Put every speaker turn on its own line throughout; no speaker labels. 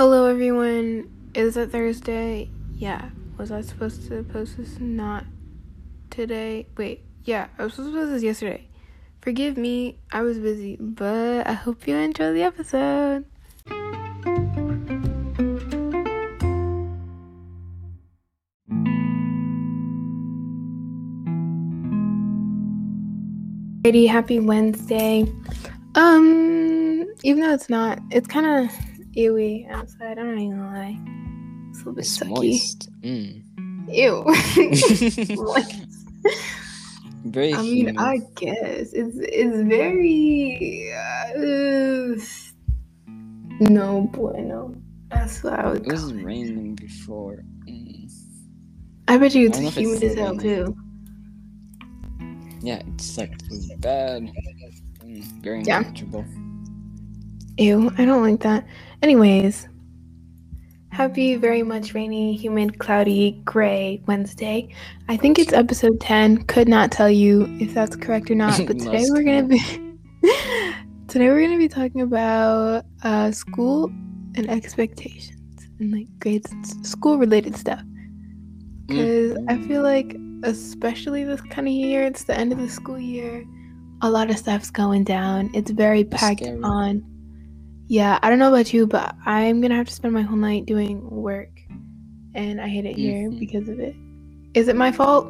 Hello, everyone. Is it Thursday? Yeah. Was I supposed to post this? Not today. Wait. Yeah, I was supposed to post this yesterday. Forgive me, I was busy, but I hope you enjoy the episode. Happy Wednesday. Um, even though it's not, it's kind of ewy outside. I'm not even gonna lie. It's a little bit
It's
sucky.
moist. Mm.
Ew. Like,
Very
I mean,
humid.
I guess it's it's very uh, no bueno. That's what I would
It was
it.
raining before. Mm.
I bet you it's
don't know if it's
humid as hell too.
Yeah, it's like it was bad. Mm, very
Yeah.
uncomfortable.
Ew, I don't like that. Anyways, happy, very much rainy, humid, cloudy, gray Wednesday. I think it's episode 10. Could not tell you if that's correct or not, but today we're going to be Today we're going to be talking about uh school and expectations and like grades school related stuff. Cuz I
Mhm.
feel like especially this kind of year, it's the end of the school year. A lot of stuff's going down. It's very packed
scary.
on. Yeah, I don't know about you, but I'm gonna have to spend my whole night doing work, and I hate it here
Mhm.
because of it. Is it my fault?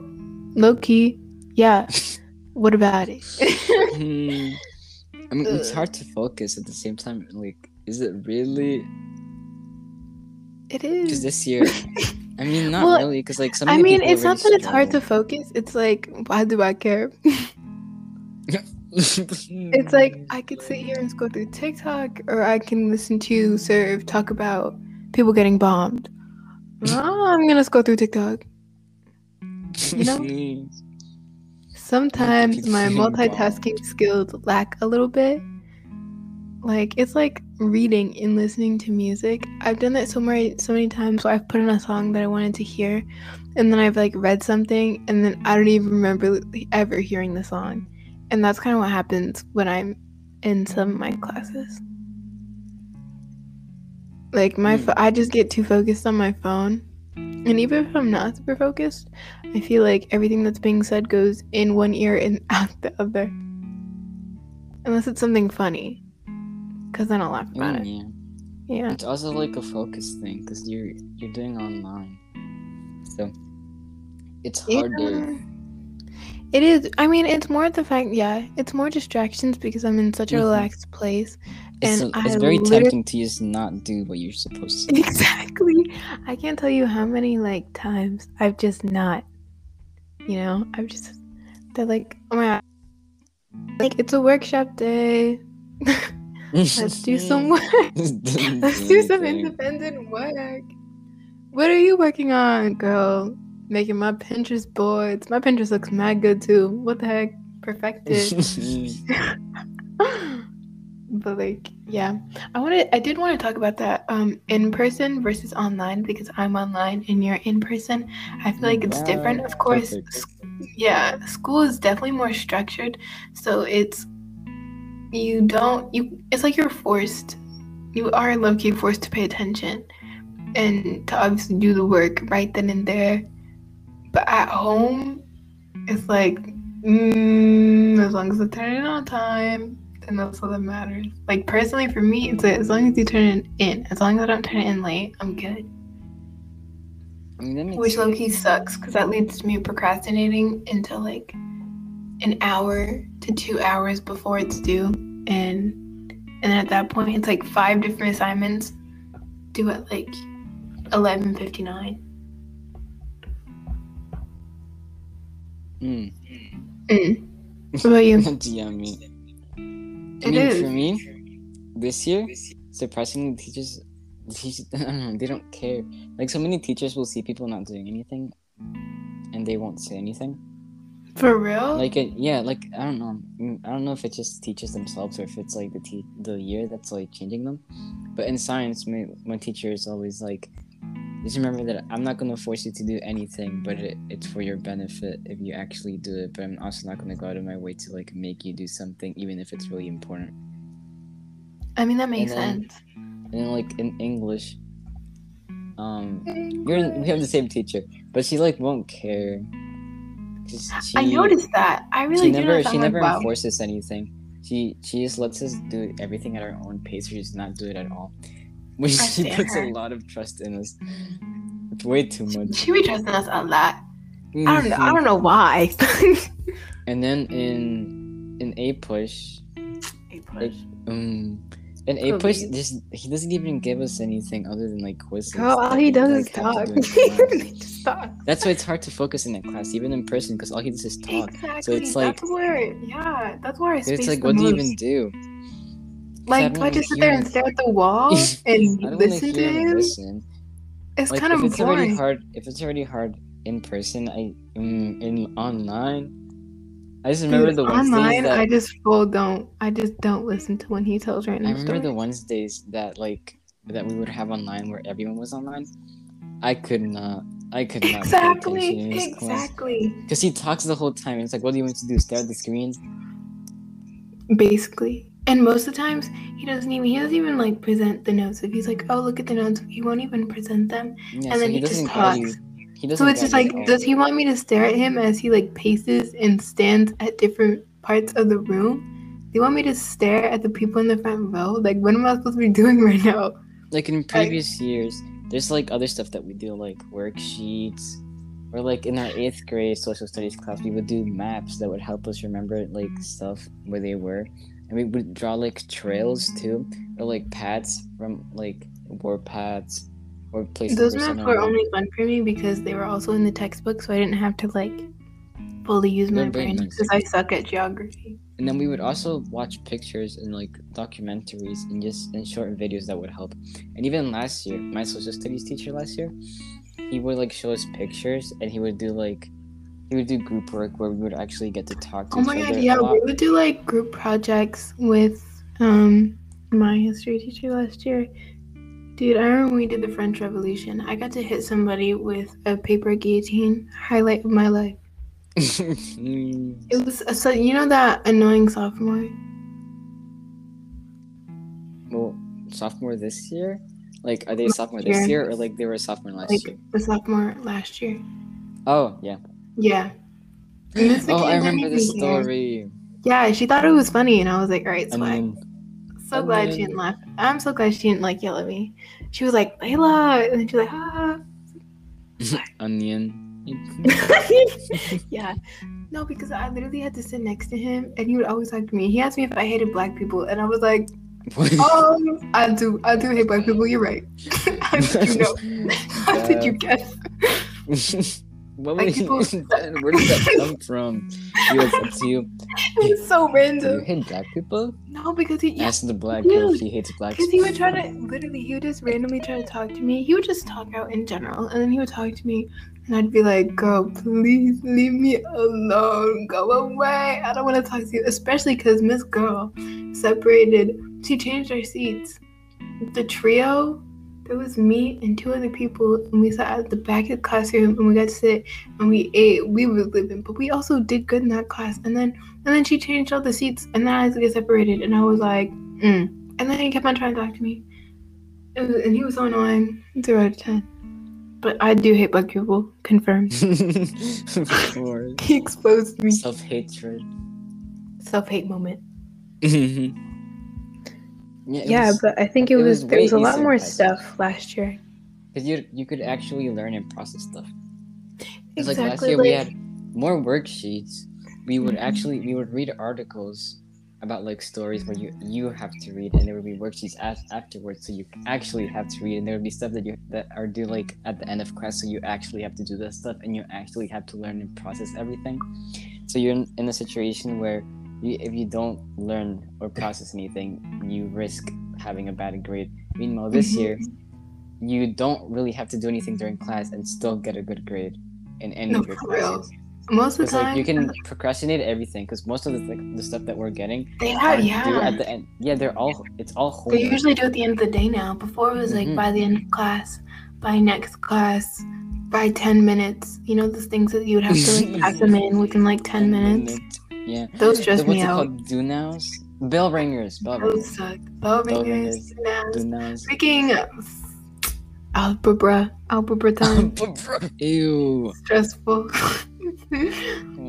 Low key, yeah. what about it?
Hmm. I mean, it's hard to focus at the same time. Like, is it really?
It is.
Because this year, I mean, not
Well,
really. Because like, so
I mean, it's not that
already
it's hard to focus. It's like, why do I care? It's like I could sit here and scroll through TikTok, or I can listen to Serve talk about people getting bombed. Oh, I'm gonna scroll through TikTok. you know? Sometimes my multitasking skills lack a little bit. Like it's like reading and listening to music. I've done that so many so many times where I've put on a song that I wanted to hear, and then I've like read something, and then I don't even remember ever hearing the song. And that's kind of what happens when I'm in some of my classes. Like my,
Hmm.
pho- I just get too focused on my phone, and even if I'm not super focused, I feel like everything that's being said goes in one ear and out the other. Unless it's something funny, because then I'll laugh about
Mm,
it.
yeah.
Yeah.
It's also like a focus thing because you're you're doing online, so it's harder.
Yeah. It is. I mean, it's more the fact. Yeah, it's more distractions because I'm in such a
Mhm.
relaxed place.
It's,
And
a- it's
I
very
literally-
tempting to just not do what you're supposed to. do.
Exactly. I can't tell you how many like times I've just not. You know, I've just. They're like, oh my god. Like it's a workshop day. Let's do some work. Let's do some independent work. What are you working on, girl? Making my Pinterest boards. My Pinterest looks mad good too. What the heck? Perfected. but like, yeah. I wanted I did want to talk about that um in person versus online because I'm online and you're in person. I feel like it's different. Of course, yeah, school is definitely more structured. So it's you don't you it's like you're forced you are low-key forced to pay attention and to obviously do the work right then and there but at home it's like mm, as long as i turn it on time then that's all that matters. Like personally for me it's like, as long as you turn it in as long as i don't turn it in late i'm good.
I mean,
which
sense.
low-key sucks because that leads to me procrastinating until like an hour to two hours before it's due. And and at that point it's like five different assignments due at like 11.59
Mm.
mm. what about you
That's yummy. I
It
mean,
is.
for me, this year, surprisingly, teachers, teachers, I don't know, they don't care. Like, so many teachers will see people not doing anything, and they won't say anything.
for real
Like, it, yeah, like I don't know. Mm, I don't know if it just teaches themselves or if it's like the te- the year that's like changing them. But in science, my my teacher is always like, just remember that I'm not gonna force you to do anything, but it, it's for your benefit if you actually do it. But I'm also not gonna go out of my way to like make you do something, even if it's really important.
i mean that makes
and then-
sense
and then like in English, um, you're in, we have the same teacher, but she like won't care. She,
I noticed that. I really
she never she
like,
never
wow.
enforces anything. She she just lets us do everything at our own pace, or just not do it at all. She puts
her.
a lot of trust in us. It's way too much.
She be trusting us a lot. I don't know. I don't know why.
And then in in APUSH, a Push. um, in
APUSH,
just he doesn't even give us anything other than like quizzes.
Girl, all he does
like,
is talk. Just talk.
That's why it's hard to focus in that class, even in person, because all he does is talk.
Exactly.
it's like-
that's where, yeah, that's where I
So it's like, what do you even do?
Like,
I
do I just sit there and stare at the wall and
I
listen
to and
him?
listen.
It's
like
kind
if
of
it's already hard if it's already hard in person i mm, in online i just remember
Dude,
the wednesdays
online,
that
I just full don't. I just don't listen to when he tells right
i
random
remember the wednesdays that like that we would have online where everyone was online i could not i could not
Exactly. Exactly.
because he talks the whole time it's like what do you want to do stare at the screen
Basically. And most of the times he doesn't even he doesn't even like present the notes. If he's like, oh look at the notes, he won't even present them.
yeah
And
so
then
he,
he just
doesn't guide you
talks.
he doesn't
So it's just like,
you at all.
does he want me to stare at him as he like paces and stands at different parts of the room? Do you want me to stare at the people in the front row? Like, what am I supposed to be doing right now?
like in previous years there's like other stuff that we do like worksheets or like in our eighth grade social studies class we would do maps that would help us remember like stuff where they were and we would draw like trails too or like paths from like war paths or places
Those maps were only fun for me because they were also in the textbook, so I didn't have to like fully use my brain because I suck at geography.
and then we would also watch pictures and like documentaries and just and short videos that would help. And even last year my social studies teacher last year he would like show us pictures and he would do like he would do group work where we would actually get to talk to
Oh
each
my
other
god, yeah, we would do like group projects with um my history teacher last year. Dude, I remember when we did the French Revolution. I got to hit somebody with a paper guillotine. Highlight of my life. It was so you know that annoying sophomore.
well sophomore this year like are they
Last
sophomore this
year.
year or like they were a sophomore last
like
year
the sophomore last year.
oh yeah
Yeah.
Oh i remember
care.
story
Yeah, she thought it was funny, and I was like, "All right,
and
swag."
then
So glad
then-
she didn't laugh. I'm so glad she didn't like yell at me. She was like, "Layla," and then she was like, "Ah."
onion
yeah. No, because I literally had to sit next to him, and he would always talk to me. He asked me if I hated black people, and I was like, "Oh, I do. I do hate black people. You're right." How did you know? How did you guess?
What
Like people-
where did that come from he was up to you
It was so
do you
random.
hate black people
No, because he, yeah,
ask the black girl if
Dude,
she hates black
Because he would try to literally, he would just randomly try to talk to me. He would just talk out in general, and then he would talk to me, and I'd be like, "Girl, please leave me alone. Go away. I don't want to talk to you." Especially because Miss Girl separated. She changed our seats. The trio. There was me and two other people, and we sat at the back of the classroom, and we got to sit and we ate. We were living, but we also did good in that class. And then, and then she changed all the seats, and then I had to get separated, and I was like, mm. And then he kept on trying to talk to me. It was, and he was so annoying. Zero out of ten. But I do hate black people. Confirmed.
of course
He exposed me.
self-hatred
Self hate moment.
yeah,
Yeah,
was-
but I think it,
it
was,
was
there was a lot more
in high school.
stuff last year.
Because you you could actually learn and process stuff. It's like last
Exactly.
year
Like,
we had more worksheets. We would
Mhm.
actually we would read articles about like stories where you you have to read, and there would be worksheets af- afterwards, so you actually have to read, and there would be stuff that you that are due like at the end of class, so you actually have to do that stuff, and you actually have to learn and process everything. So you're in, in a situation where you, if you don't learn or process anything, you risk having a bad grade. Meanwhile, this
Mhm.
year you don't really have to do anything during class and still get a good grade in any
No,
of your
for real. most of the time,
like you can procrastinate everything because most of the like, the stuff that we're getting
they
are
have,
due
yeah.
at the end. Yeah, they're all it's all
They usually do at the end of the day now. Before it was like
Mhm.
by the end of class, by next class, by 10 minutes. You know, those things that you would have to like pack them in within like 10 minutes.
Yeah.
Those
The,
stress
what's
me
it
out.
called? Do nows. Bell ringers. Bell
Those
ringers.
sucked. Bell
Bell
ringers.
ringers.
Yes.
Do nows.
Freaking uh, algebra. Algebra time.
Ew.
Stressful.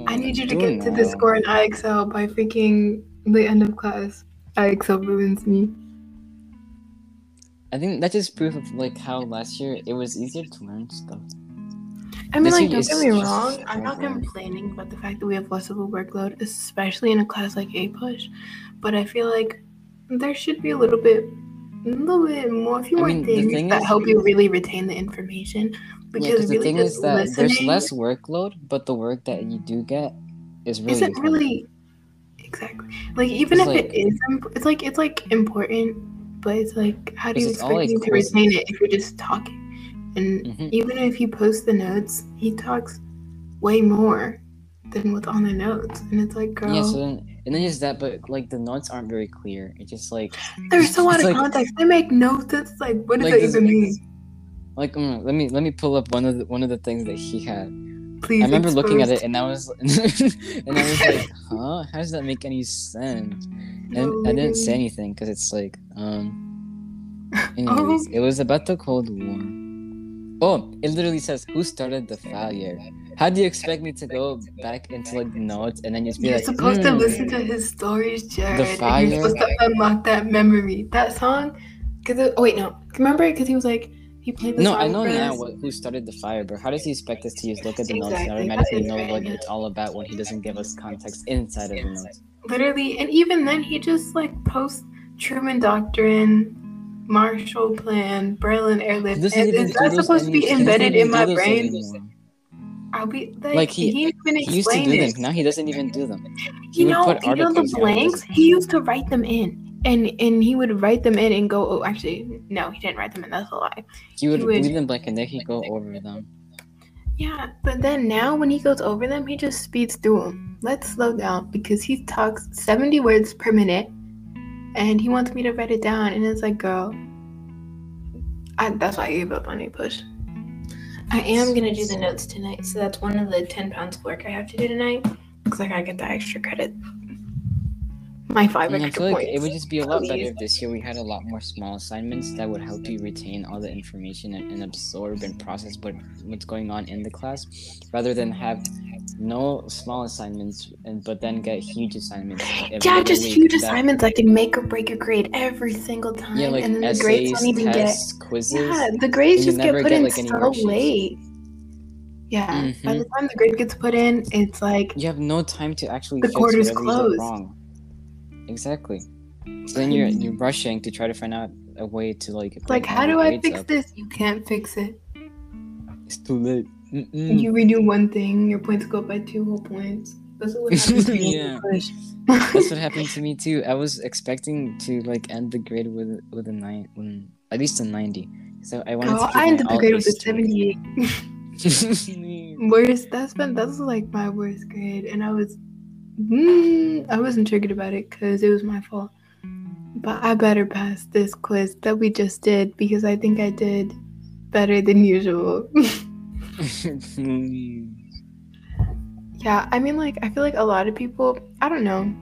I need you to get to the score in IXL by freaking the end of class. IXL ruins me.
I think that's just proof of like how last year it was easier to learn stuff.
I mean,
This
like, don't get me wrong. I'm not complaining about the fact that we have less of a workload, especially in a class like APUSH. But I feel like there should be a little bit, a little bit more, a few
I
more
mean,
things
thing
that
is-
help you really retain the information.
Yeah,
Because
because the thing is that there's less workload, but the work that you do get is really
isn't
important.
really exactly like even
It's
if
like-
it is, it's like it's like important, but it's like how do you
Because it's all,
expect
like,
me to retain it if you're just talking? And
Mhm.
even if you post the notes, he talks way more than what's on the notes, and it's like, girl,
Yeah, so then and then just that, but like the notes aren't very clear. It's just like
they're so out of
like-
context. They make no sense. Like, what does
Like
that even mean?
like mm, let me let me pull up one of the one of the things that he had.
Please.
I remember looking at it and I was and I was like, huh? How does that make any sense? And I didn't say anything because it's like um. Anyways, it was about the Cold War. Oh, it literally says who started the fire. How do you expect me to go back into like the notes and then just be
You're
like,
supposed to
"Hmm,
listen to his stories, Jared. and
fire-
You're supposed to unlock that memory. That song. Cause oh wait no, remember? It? Because he was like he played the
No, I know now what, who started the fire, but how does he expect us to just look at the notes and automatically know what it's all about when he doesn't give us context inside of the notes?
Literally, and even then, he just like posts Truman Doctrine, Marshall Plan, Berlin Airlift.
even
is that supposed to be embedded in my brain?
anymore.
I'll be like,
Like,
he,
he- He used to do
it.
them. Now he doesn't even do them. He
You know, you know the
articles, now he
blanks. He used to write them in, and and he would write them in and go. Oh, actually, no, he didn't write them in. That's a lie.
He would
He would-
leave them blank and then he'd go over them.
Yeah, but then now when he goes over them, he just speeds through them. Let's slow down because he talks 70 words per minute and he wants me to write it down. And it's like, girl, I, that's why I gave up on APUSH. I am going to do the notes tonight. So that's one of the 10 pounds of work I have to do tonight because I got to get the extra credit. My five
And I
extra
feel like it would just be a lot better if this year we had a lot more small assignments that would help you retain all the information and, and absorb and process what what's going on in the class, rather than have no small assignments and but then get huge assignments. every
yeah, just huge
that-
assignments that can make or break your grade every single time.
Yeah, like
and then the grades
essays,
don't even get
quizzes.
Yeah, the grades just get put
get,
in
like,
so late. Yeah, by
Mhm.
the time the grade gets put in, it's like
You have no time to actually
The
fix
quarter's closed.
wrong. Exactly. So then you're you're rushing to try to find out a way to like.
like how do I fix
up.
this? You can't fix it.
It's too late. Mm-mm.
You redo one thing, your points go up by two whole points. That's what happens to me.
Yeah. That's what happened to me too. I was expecting to like end the grade with with a nine, with at least a ninety. So I wanted
Girl,
to.
I ended the grade with a 78. Worst. That's been that's like my worst grade, and I was, mm, I wasn't triggered about it because it was my fault. But I better pass this quiz that we just did because I think I did better than usual. yeah, I mean, like I feel like a lot of people. I don't know.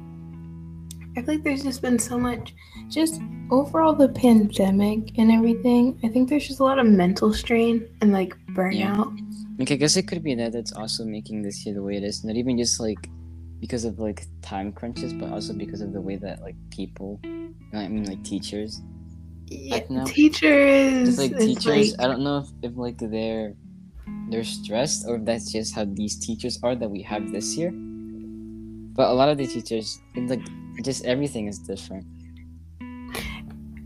I feel like there's just been so much, just overall the pandemic and everything. I think there's just a lot of mental strain and like burnout.
Like I guess it could be that that's also making this year the way it is. Not even just like because of like time crunches, but also because of the way that like people, I mean like teachers,
Yeah,
Like, no.
teachers.
just like teachers.
like-
I don't know if, if like they're they're stressed or if that's just how these teachers are that we have this year. But a lot of the teachers, like just everything is different.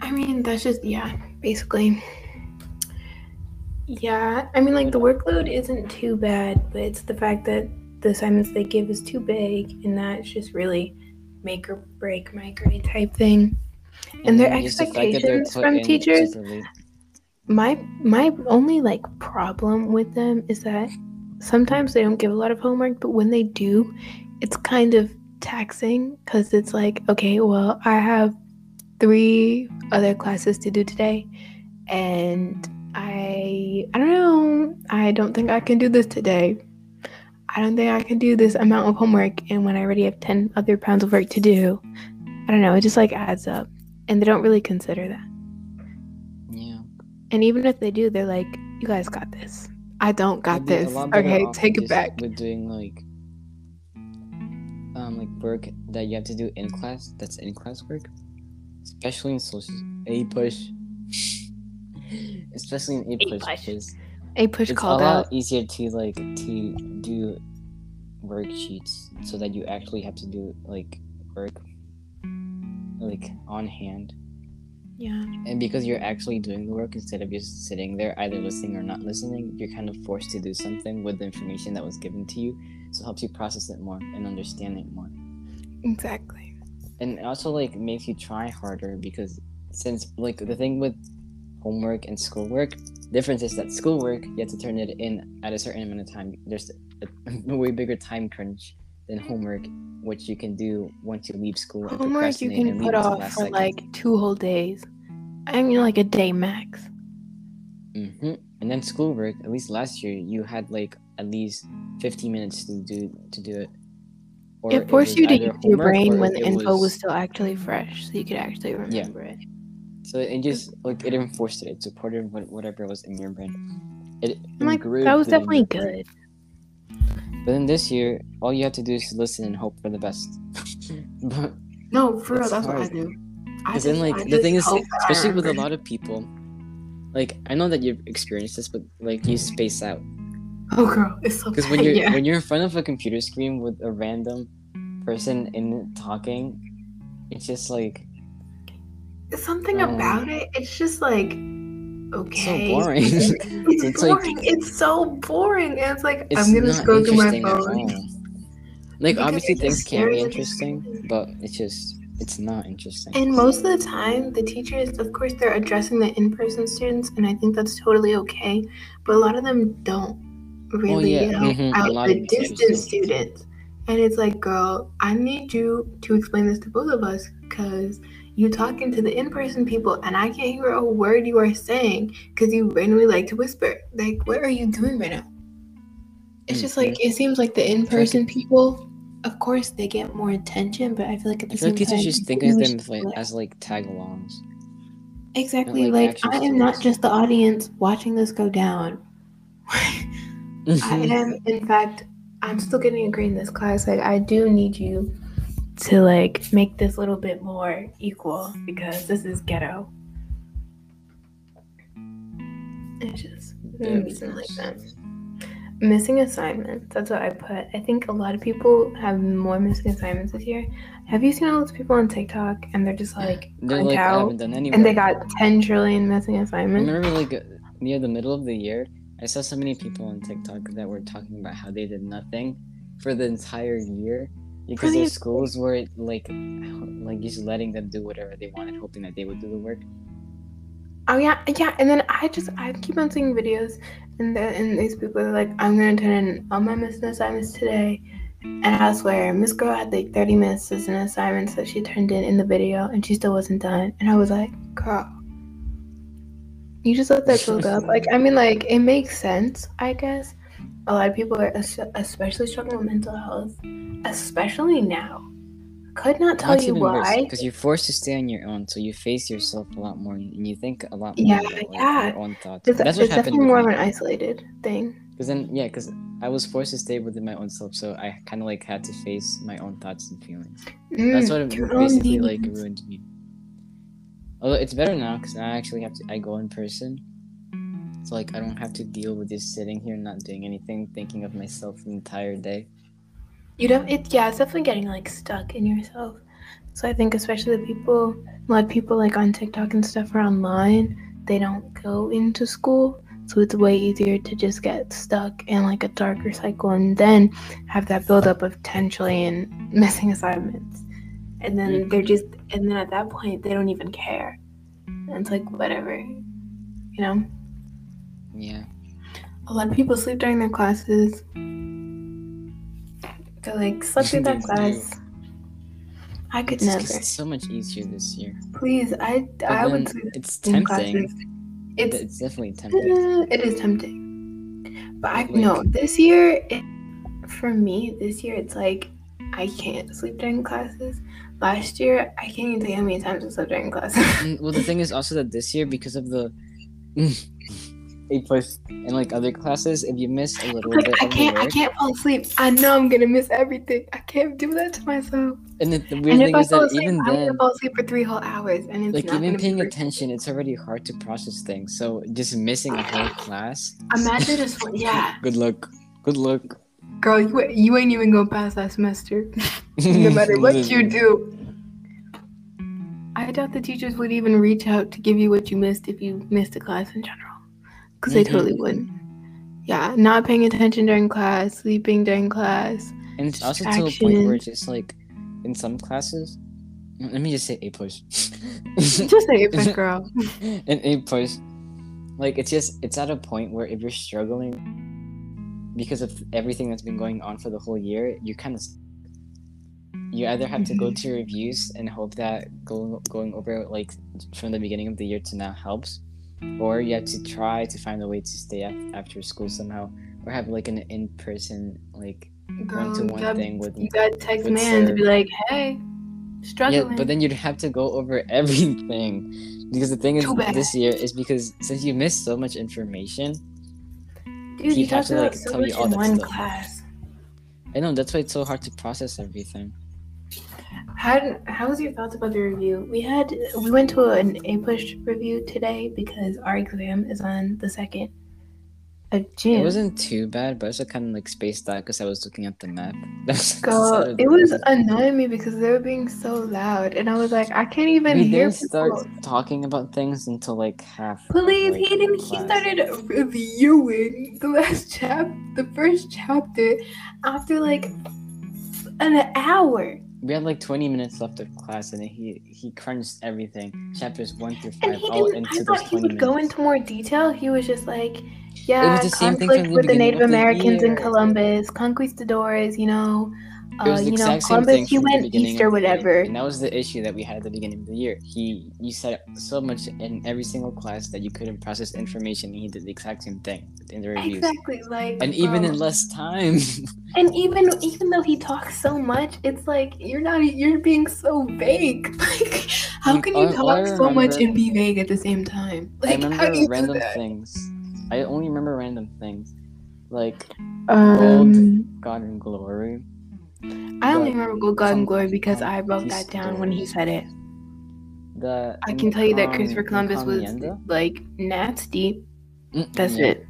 I mean, that's just yeah, basically. Yeah, I mean, like the workload isn't too bad, but it's the fact that the assignments they give is too big, and that's just really make or break my grade type thing. And their
just the fact that they're
expectations from teachers-. My my only like problem with them is that sometimes they don't give a lot of homework, but when they do, it's kind of taxing because it's like, okay, well, I have three other classes to do today, and I I don't know, I don't think I can do this today. I don't think I can do this amount of homework, and when I already have ten other pounds of work to do, I don't know, it just like adds up. And they don't really consider that.
Yeah.
And even if they do, they're like, you guys got this. I don't got
They'd be a
this. Okay, take it
just
back.
With doing like um like work that you have to do in class, that's in class work. Especially in social A push. Especially in A
A
push
push.
because
A push
it's
called
a lot
out.
easier to like to do worksheets so that you actually have to do like work like on hand
Yeah.
and because you're actually doing the work instead of just sitting there either listening or not listening you're kind of forced to do something with the information that was given to you so it helps you process it more and understand it more
Exactly.
and it also like makes you try harder because since like the thing with homework and schoolwork difference is that schoolwork you have to turn it in at a certain amount of time there's a, a way bigger time crunch than homework which you can do once you leave school
Homework you can put off for
second.
like two whole days. I mean, like a day max.
hmm And then schoolwork, at least last year, you had like at least 15 minutes to do to do it. Or
it forced
was
you to use your brain when the info was still actually fresh, so you could actually remember it.
So it just like it enforced it. It supported whatever was in your brain. It
I'm like, that was
it in
definitely good.
But then this year, all you have to do is listen and hope for the best. but
No, for real,
It's
that's what I do. I
Because then, like,
I
the thing is,
hope that I
especially with a lot of people, like, I know that you've experienced this, but like, you space out.
Oh, girl, it's so
Because when you're
yeah.
when you're in front of a computer screen with a random person in it talking, it's just like
something
um,
about it, it's just like
it's so
okay.
boring.
It's,
It's like-
boring. it's so boring. And it's like
it's
I'm gonna scroll through my phone.
Like
Because
obviously things can be
stares at the
interesting, but it's just it's not interesting.
And most of the time, the teachers, of course, they're addressing the in-person students, and I think that's totally okay. But a lot of them don't really
yeah,
help
mhm, a
out
lot
the distant students. And it's like, girl, I need you to explain this to both of us, because you talking to the in-person people, and I can't hear a word you are saying, because you randomly like to whisper. Like, what are you doing right now? It's just like
Mm-hmm.
it seems like the in-person people. Of course, they get more attention, but I feel like at the
I feel
same
like teachers
time,
just think of them
should
like,
like-
as like tag-alongs.
Exactly.
like,
Like, I am not just the audience watching this go down. I am, in fact, I'm still getting a grade in this class. Like, I do need you to like make this a little bit more equal because this is ghetto. It's just something like that. Missing assignments. That's what I put. I think a lot of people have more missing assignments this year. Have you seen all those people on TikTok and they're just like
They're like, I
out
haven't done any
and they got 10 trillion missing assignments?
I Remember, like near the middle of the year, I saw so many people on TikTok that were talking about how they did nothing for the entire year because
the
their
en-
schools were like, like just letting them do whatever they wanted, hoping that they would do the work.
Oh yeah, yeah. And then I just I keep on seeing videos, and the, and these people are like, I'm gonna turn in all my missing assignments today, and I swear, Miss Girl had like 30 missing assignments that she turned in in the video, and she still wasn't done. And I was like, girl, you just let that build up. Like, I mean, like it makes sense, I guess. A lot of people are especially struggling with mental health, especially now. Could not tell you why.
because you're forced to stay on your own, so you face yourself a lot more and you think a lot more
Yeah,
about like,
yeah.
your own thoughts.
It's,
That's what
it's
happened
definitely more of an isolated thing.
Because then, yeah, because I was forced to stay within my own self, so I kind of like had to face my own thoughts and feelings. That's
Mm,
what it basically like ruined me. Although it's better now because I actually have to. I go in person, so like I don't have to deal with just sitting here not doing anything, thinking of myself the entire day.
You don't. It yeah, it's definitely getting like stuck in yourself. So I think especially the people, a lot of people like on TikTok and stuff are online. They don't go into school, so it's way easier to just get stuck in like a darker cycle and then have that buildup of ten trillion missing assignments, and then mm-hmm. they're just and then at that point they don't even care. And it's like whatever, you know.
Yeah,
A lot of people sleep during their classes. They're like slept through that class. I could
it's,
never.
it's so much easier this year.
Please, I
But
I would sleep
it's
in
tempting.
classes. It's
It's definitely tempting.
uh, it is tempting, but I
Like-
no this year. It, for me, this year it's like I can't sleep during classes. Last year, I can't even tell you how many times I slept during classes.
Mm, well, the thing is also that this year, because of the And like other classes, if you miss a little
like
bit
I can't,
the
I can't fall asleep. I know I'm gonna miss everything. I can't do that to myself.
and the, the weird
And
thing
I
is that
asleep,
even
I'm
then,
gonna fall asleep for three whole hours, and it's
like
not
even paying attention, it's already hard to process things. So just missing a ah. whole class.
Imagine just yeah,
Good luck. Good luck.
girl, you you ain't even gonna pass that semester, no matter what you do. I doubt the teachers would even reach out to give you what you missed if you missed a class in general, because they
Mhm.
totally wouldn't. Yeah, not paying attention during class, sleeping during class.
And it's also to a point where it's just like in some classes. Let me just say A plus.
Just say A first girl.
an A plus. Like it's just it's at a point where if you're struggling because of everything that's been going on for the whole year, you kind of you either have to go to reviews and hope that going going over like from the beginning of the year to now helps, or you have to try to find a way to stay af- after school somehow, or have like an in person like
one-to-one
thing with
You got text man to be like, hey, struggling yeah,
but then you'd have to go over everything because the thing is this year is because since you missed so much information,
Dude,
you have to, like,
so
tell you all that stuff.
class.
I know that's why it's so hard to process everything.
How how was your thoughts about the review? We had we went to an APUSH review today because our exam is on the second of June.
It wasn't too bad, but I also kind of like spaced out because I was looking at the map.
Girl, it was annoying me because they were being so loud, and I was like, I can't even
We
hear
didn't start talking about things until like half.
Please,
like,
he didn't. He started reviewing the last chap, the first chapter, after like an hour.
We had like 20 minutes left of class, and he he crunched everything, chapters one through
And
five,
he
all into
I
those
thought he
20
would go into more detail. He was just like, yeah,
the same thing from
conflict
the
with the Native
of the
Americans in. Columbus, conquistadors. You know, uh,
was the
you know,
exact same
Columbus.
thing
He
from the
went
beginning
east or
of the
whatever.
and that was the issue that we had at the beginning of the year. He you said so much in every single class that you couldn't process information. and He did the exact same thing in the reviews,
Exactly, like,
and even
bro.
in less time.
And even even though he talks so much, it's like you're not you're being so vague. Like how can you
all- all I
talk so much and be vague at the same time?
I
Like how do you
random
do that?
things. I only remember random things, like
Um,
God and Glory.
I only remember Gold God and Glory because I wrote that down when he said it.
The
I can tell you that Christopher Columbus was like nasty. That's
yeah.
it.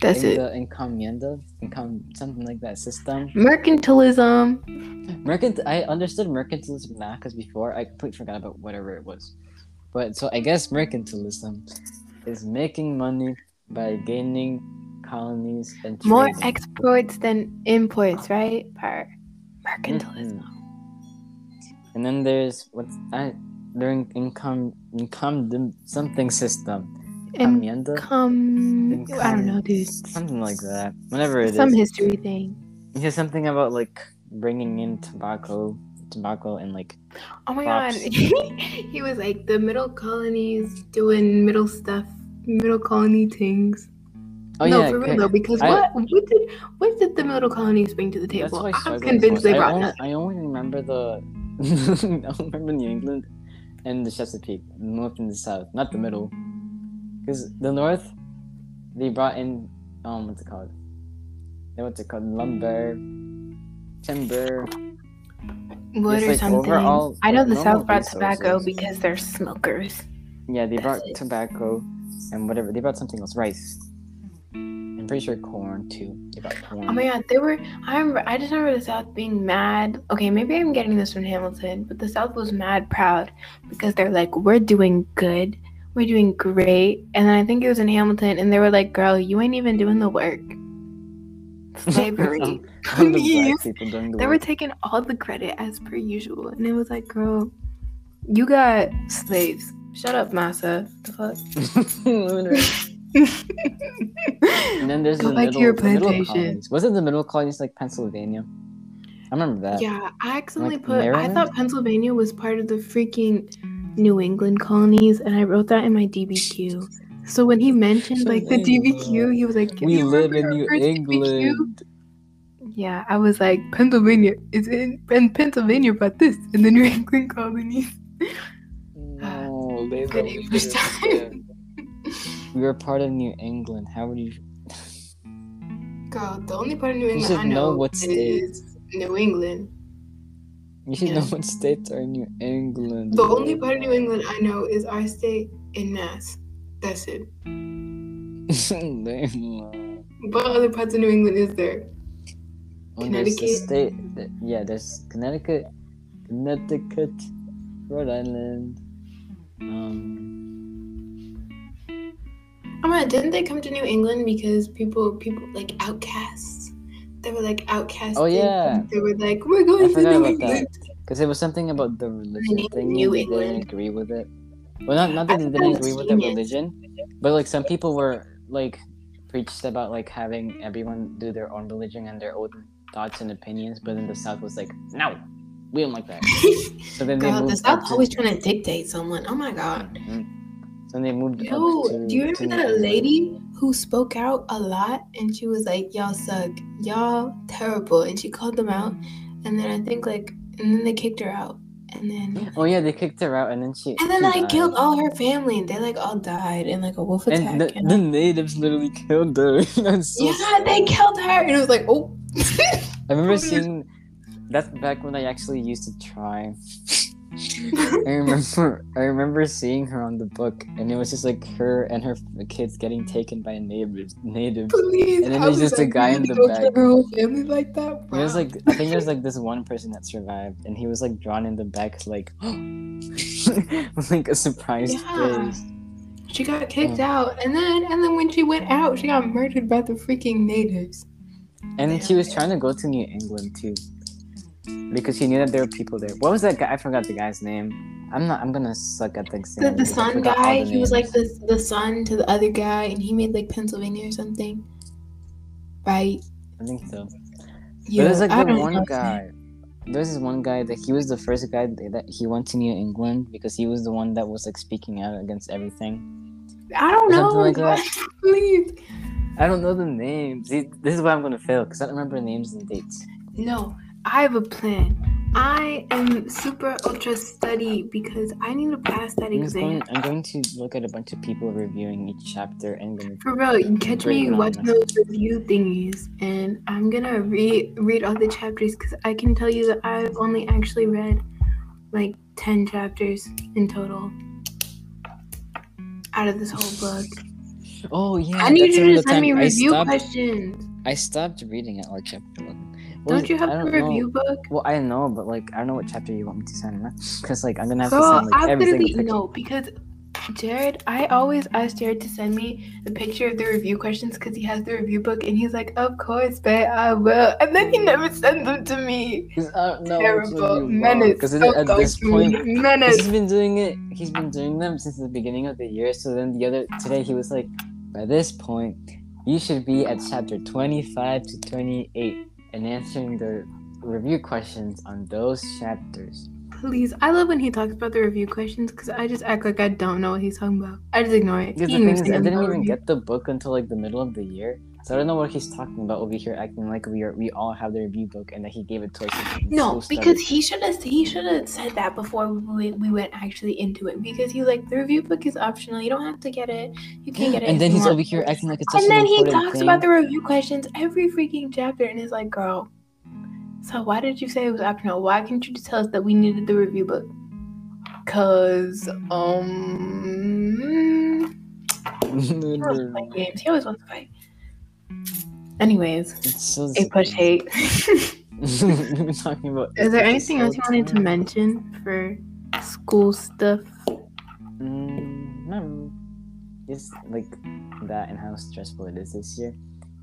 That's
In
it.
The encomienda, encom something like that system.
Mercantilism.
Mercant. I understood mercantilism now because before I completely forgot about whatever it was. But so I guess mercantilism is making money by gaining colonies and
More exports than imports, right? Per mercantilism.
Mhm. And then there's what's I during income income something system.
And
Encomienda?
come, I don't know, dude.
Something like that. Whenever it is.
Some history thing.
He said something about like bringing in tobacco, tobacco and like
Oh my
Props.
god. he was like the middle colonies doing middle stuff, middle colony things.
Oh
no,
yeah,
for real though, because
I-
what what did what did the middle colonies bring to the table? I'm convinced they
I
brought
only. I only remember the I only remember New England and the Chesapeake, the north and the south, not the middle. Because the north, they brought in um what's it called? They what's it called? Lumber, timber.
Wood or
like
something.
overall,
I know the South brought tobacco because they're smokers.
Yeah, they
That's
brought
it.
tobacco and whatever. They brought something else, rice. I'm pretty sure corn too. Corn.
Oh my god, they were. I remember. I just remember the South being mad. Okay, maybe I'm getting this from Hamilton, but the South was mad proud because they're like, we're doing good, we're doing great, and then I think it was in Hamilton, and they were like, girl, you ain't even doing the work. Slavery,
All the black
please.
people doing the
They were taking all the credit as per usual, and it was like, girl, you got slaves. Shut up, massa. The fuck.
and then there's
Go
the
back
middle,
to your
the middle
plantation.
colonies. Wasn't the middle colonies like Pennsylvania? I remember that.
Yeah, I accidentally
Like
put. I thought Pennsylvania was part of the freaking New England colonies, and I wrote that in my DBQ. So when he mentioned like the DBQ, he was like,
We live in New
first DBQ?"
England.
Yeah, I was like, Pennsylvania is in, in Pennsylvania but this, and then New England colonies.
No, they
Good English time.
We were part of New England. How would you?
Girl, the only part of New
You
England
should
I
know
know
what state.
is New England.
You should
Yeah.
know what states are in New England.
The only part of New England I know is our state in Mass. That's it. What other parts of New England is there?
Well, there's
Connecticut?
state. that- yeah, there's Connecticut, Connecticut, Rhode Island. Um,
Oh my, didn't they come to New England because people, people like outcasts? They were like outcasts.
Oh, yeah.
They were like, we're going to New England.
because it was something about the religion thing.
New
they
England.
didn't agree with it. Well, not not that
I
they didn't agree with the religion, but like some people were like preached about like having everyone do their own religion and their own thoughts and opinions. But then the South was like, no, we don't like that. So then they
God,
moved
the
to-
always trying to dictate someone. Oh my God.
Mhm. Then they moved
Yo,
to.
do you remember
New
that
England.
lady who spoke out a lot and she was like, y'all suck, y'all terrible, and she called them out, and then I think like, and then they kicked her out, and then.
Oh yeah, they kicked her out, and then she.
And then
she
they
died.
killed all her family, and they like all died in like a wolf attack.
And the,
and-
the natives literally killed her. That's so
yeah, they killed her, and it was like, oh.
I remember seeing that's back when I actually used to try. I remember I remember seeing her on the book and it was just like her and her kids getting taken by natives natives.
Please,
And then there's
was
just a guy in the back.
Her whole family like that.
It was like I think there's like this one person that survived and he was like drawn in the back like with like a surprised
Yeah.
face.
She got kicked
Oh.
out, and then and then when she went out, she got murdered by the freaking natives.
And then she was trying to go to New England too. Because he knew that there were people there. What was that guy? I forgot the guy's name. I'm not I'm gonna suck at the
The, the son guy,
the
he was like the the son to the other guy, and he made like Pennsylvania or something, right?
I think so.
Yeah,
There's like
I
the one guy. There's this one guy that he was the first guy that he went to New England because he was the one that was like speaking out against everything.
I don't know.
like that.
Please,
I don't know the names. This is why I'm gonna fail because I don't remember names and dates.
no. I have a plan. I am super ultra study because I need to pass that
I'm,
exam.
going, I'm going to look at a bunch of people reviewing each chapter and gonna
For real, you catch me watching those review thingies, and I'm gonna read read all the chapters because I can tell you that I've only actually read like ten chapters in total out of this whole book.
Oh yeah.
I need you to send me
I
review
stopped,
questions.
I stopped reading at like chapter eleven. What
Don't you have
I
the
know.
review book?
Well, I know, but like I don't know what chapter you want me to send, because like I'm gonna have to
Girl,
send like
I
every single picture.
no because Jared, I always ask Jared to send me a picture of the review questions because he has the review book, and he's like, "Of course, babe, I will," and then he never sends them to me.
I don't
Terrible menace.
Because at this point,
do me.
'cause
menace.
he's been doing it. He's been doing them since the beginning of the year. So then the other today he was like, by this point, you should be at chapter twenty-five to twenty-eight and answering the review questions on those chapters.
Please, I love when he talks about the review questions because I just act like I don't know what he's talking about. I just ignore it.
Because the thing is, I didn't even
review.
get the book until like the middle of the year. So I don't know what he's talking about over here, acting like we are we all have the review book and that he gave it to us.
No, because he should have he should have said that before we, we went actually into it. Because he like the review book is optional. You don't have to get it. You can get it.
and then he's
want.
over here acting like it's
And then he talks
thing.
about the review questions every freaking chapter, and it's like, girl. So why did you say it was optional? Why can't you just tell us that we needed the review book? Cause um, he always playing games. He always wants to fight. Anyways,
It's so
a push hate.
We've been talking about.
Is there anything else you wanted to mention for school stuff?
Mm, no. It's like that and how stressful it is this year.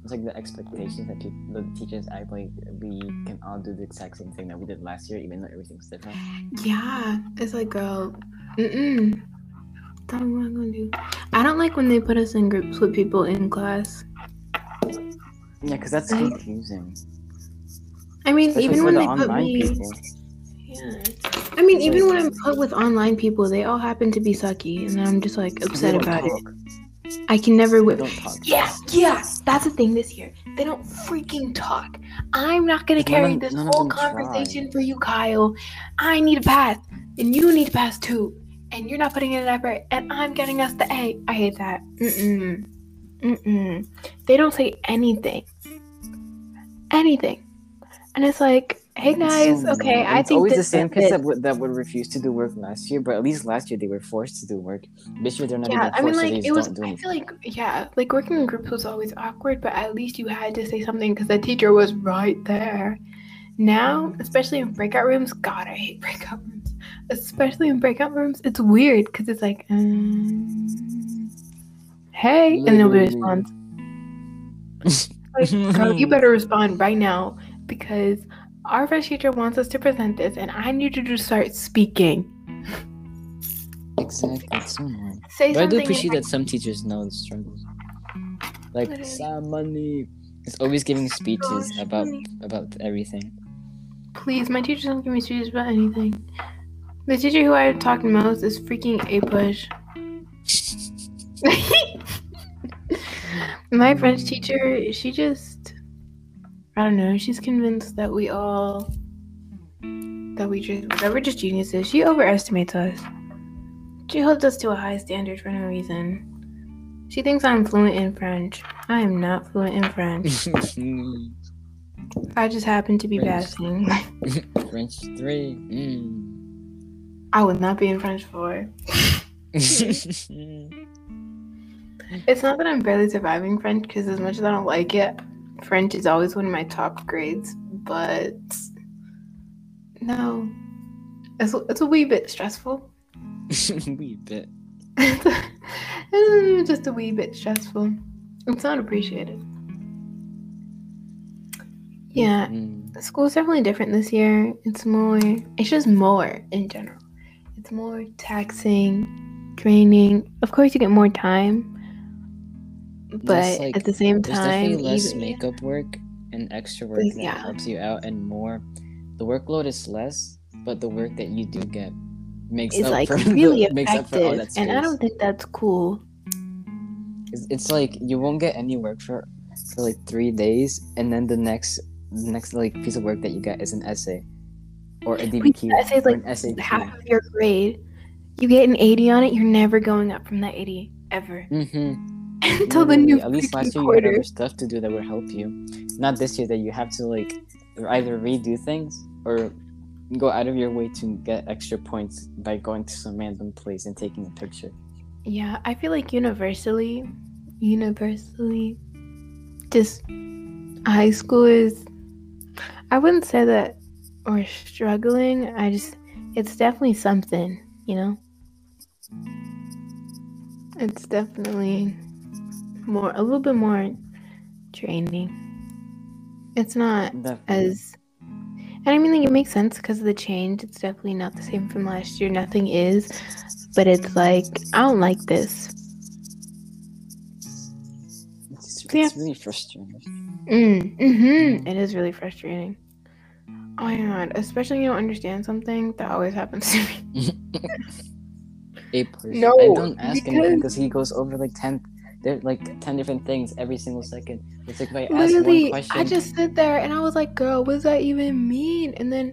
It's like the expectations that people, the teachers act like we can all do the exact same thing that we did last year, even though everything's different.
Yeah, it's like, girl, mm-mm. That's what I'm gonna do. I don't like when they put us in groups with people in class.
Yeah, because that's confusing.
I mean,
Especially
even when
the
they put me,
people.
yeah. I mean,
It's
even
like-
when I'm put with online people, they all happen to be sucky, and I'm just like upset about it. I can never whip. Yeah, yeah, that's the thing this year. They don't freaking talk. I'm not gonna carry this whole
them try.
conversation for you, Kyle. I need a pass, and you need a pass too. And you're not putting it in an effort, and I'm getting us the A. I hate that. Mm-mm. Mm-mm. They don't say anything. Anything. And it's like, hey
It's
guys,
so
okay,
annoying.
I
it's
think
always the same kids that would that would refuse to do work last year, but at least last year they were forced to do work. This year they're not
Yeah,
even
I mean,
forced, so
like it was. I feel like yeah, like working in groups was always awkward, but at least you had to say something because the teacher was right there. Now, especially in breakout rooms, God, I hate breakout rooms. Especially in breakout rooms, it's weird because it's like, um, hey, and nobody
Literally.
responds. Like, girl, you better respond right now because our French teacher wants us to present this, and I need you to start speaking.
Exactly, so.
Say
But I do appreciate that some teachers know the struggles. Like
Literally.
Sam Money is always giving speeches
Gosh,
about
Money.
about everything.
Please, my teacher doesn't give me speeches about anything. The teacher who I talk to most is freaking APUSH. my French teacher, she just, I don't know, she's convinced that we all, that we just, that we're just geniuses. She overestimates us. She holds us to a high standard for no reason. She thinks I'm fluent in French. I am not fluent in French. I just happen to be
French.
passing.
French three. Mm.
I would not be in French four. It's not that I'm barely surviving French because as much as I don't like it, French is always one of my top grades. But no, it's it's a wee bit stressful.
Wee bit.
it's just a wee bit stressful. It's not appreciated. Yeah,
Mm.
school's definitely different this year. It's more. It's just more in general. It's more taxing, draining. Of course, you get more time. But
like,
at the same
There's
time,
definitely less
even-
makeup work and extra work that
Yeah.
helps you out, and more. The workload is less, but the work that you do get makes
is
up
like
for
really
the, makes up for all
effective,
that
and I don't think that's cool.
It's, it's like you won't get any work for for like three days, and then the next the next like piece of work that you get is an essay or a DBQ
essay's
or
like
an essay.
half of your grade. You get an 80 on it, you're never going up from that 80 ever
Mm-hmm.
until the new
At least last year you had other stuff to do that would help you. Not this year that you have to like either redo things or go out of your way to get extra points by going to some random place and taking a picture.
Yeah, I feel like universally, universally, just high school is. I wouldn't say that we're struggling. I just, it's definitely something, you know? It's definitely more, a little bit more draining. It's not
Definitely.
as and I mean like it makes sense because of the change. It's definitely not the same from last year. Nothing is. But it's like I don't like this.
It's,
Yeah.
it's really frustrating.
Mm, mm-hmm. It is really frustrating. Oh my god. Especially when you don't understand something. That always happens to me.
A person.
No,
I don't ask
because-
because he goes over like ten. There like ten different things every single second. It's like if I
Literally,
question,
I just sit there and I was like, girl, what does that even mean? And then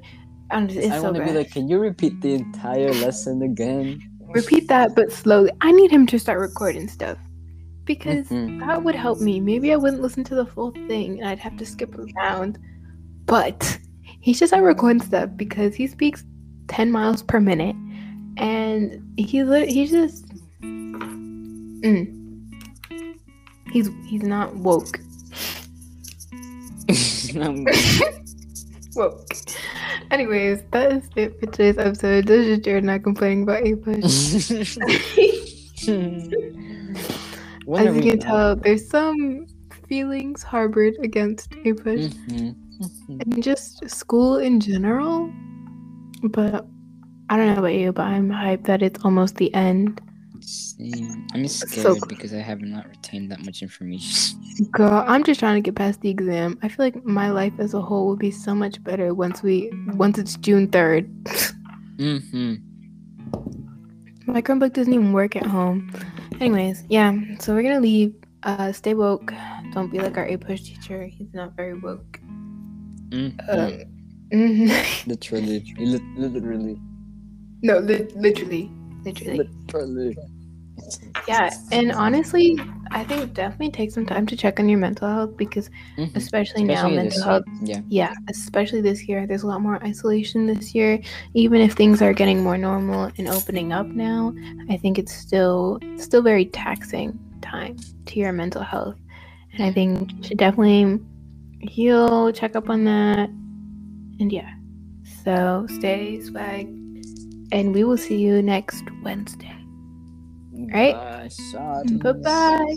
I'm just,
I
so
want to be like, can you repeat the entire lesson again?
Repeat that, but slowly. I need him to start recording stuff. Because
Mhm.
that would help me. Maybe I wouldn't listen to the full thing and I'd have to skip around. But he's just not recording stuff because he speaks 10 miles per minute. And he lit- he's just mm. He's he's not woke. Woke. Anyways, that is it for today's episode. This is Jared not complaining about
APUSH.
As you can tell, there's some feelings harbored against APUSH.
Mhm. Mhm.
and just school in general. But I don't know about you, but I'm hyped that it's almost the end.
Same. I'm
so
scared
cool.
because I have not retained that much information.
Girl, I'm just trying to get past the exam. I feel like my life as a whole will be so much better once we once it's June 3rd.
mm-hmm.
my Chromebook doesn't even work at home. Anyways, yeah. So we're gonna leave. Uh, stay woke. Don't be like our APUSH teacher. He's not very woke.
Mm,
Um, mhm.
literally, literally,
no, li- literally, literally.
literally.
Yeah, and honestly, I think definitely take some time to check on your mental health because,
Mhm.
especially, now, mental health.
Yeah.
Yeah, especially this year, there's a lot more isolation this year. Even if things are getting more normal and opening up now, I think it's still still very taxing time to your mental health, and I think you should definitely heal, check up on that, and yeah. So stay swag, and we will see you next Wednesday. Right?
Bye.
Bye bye.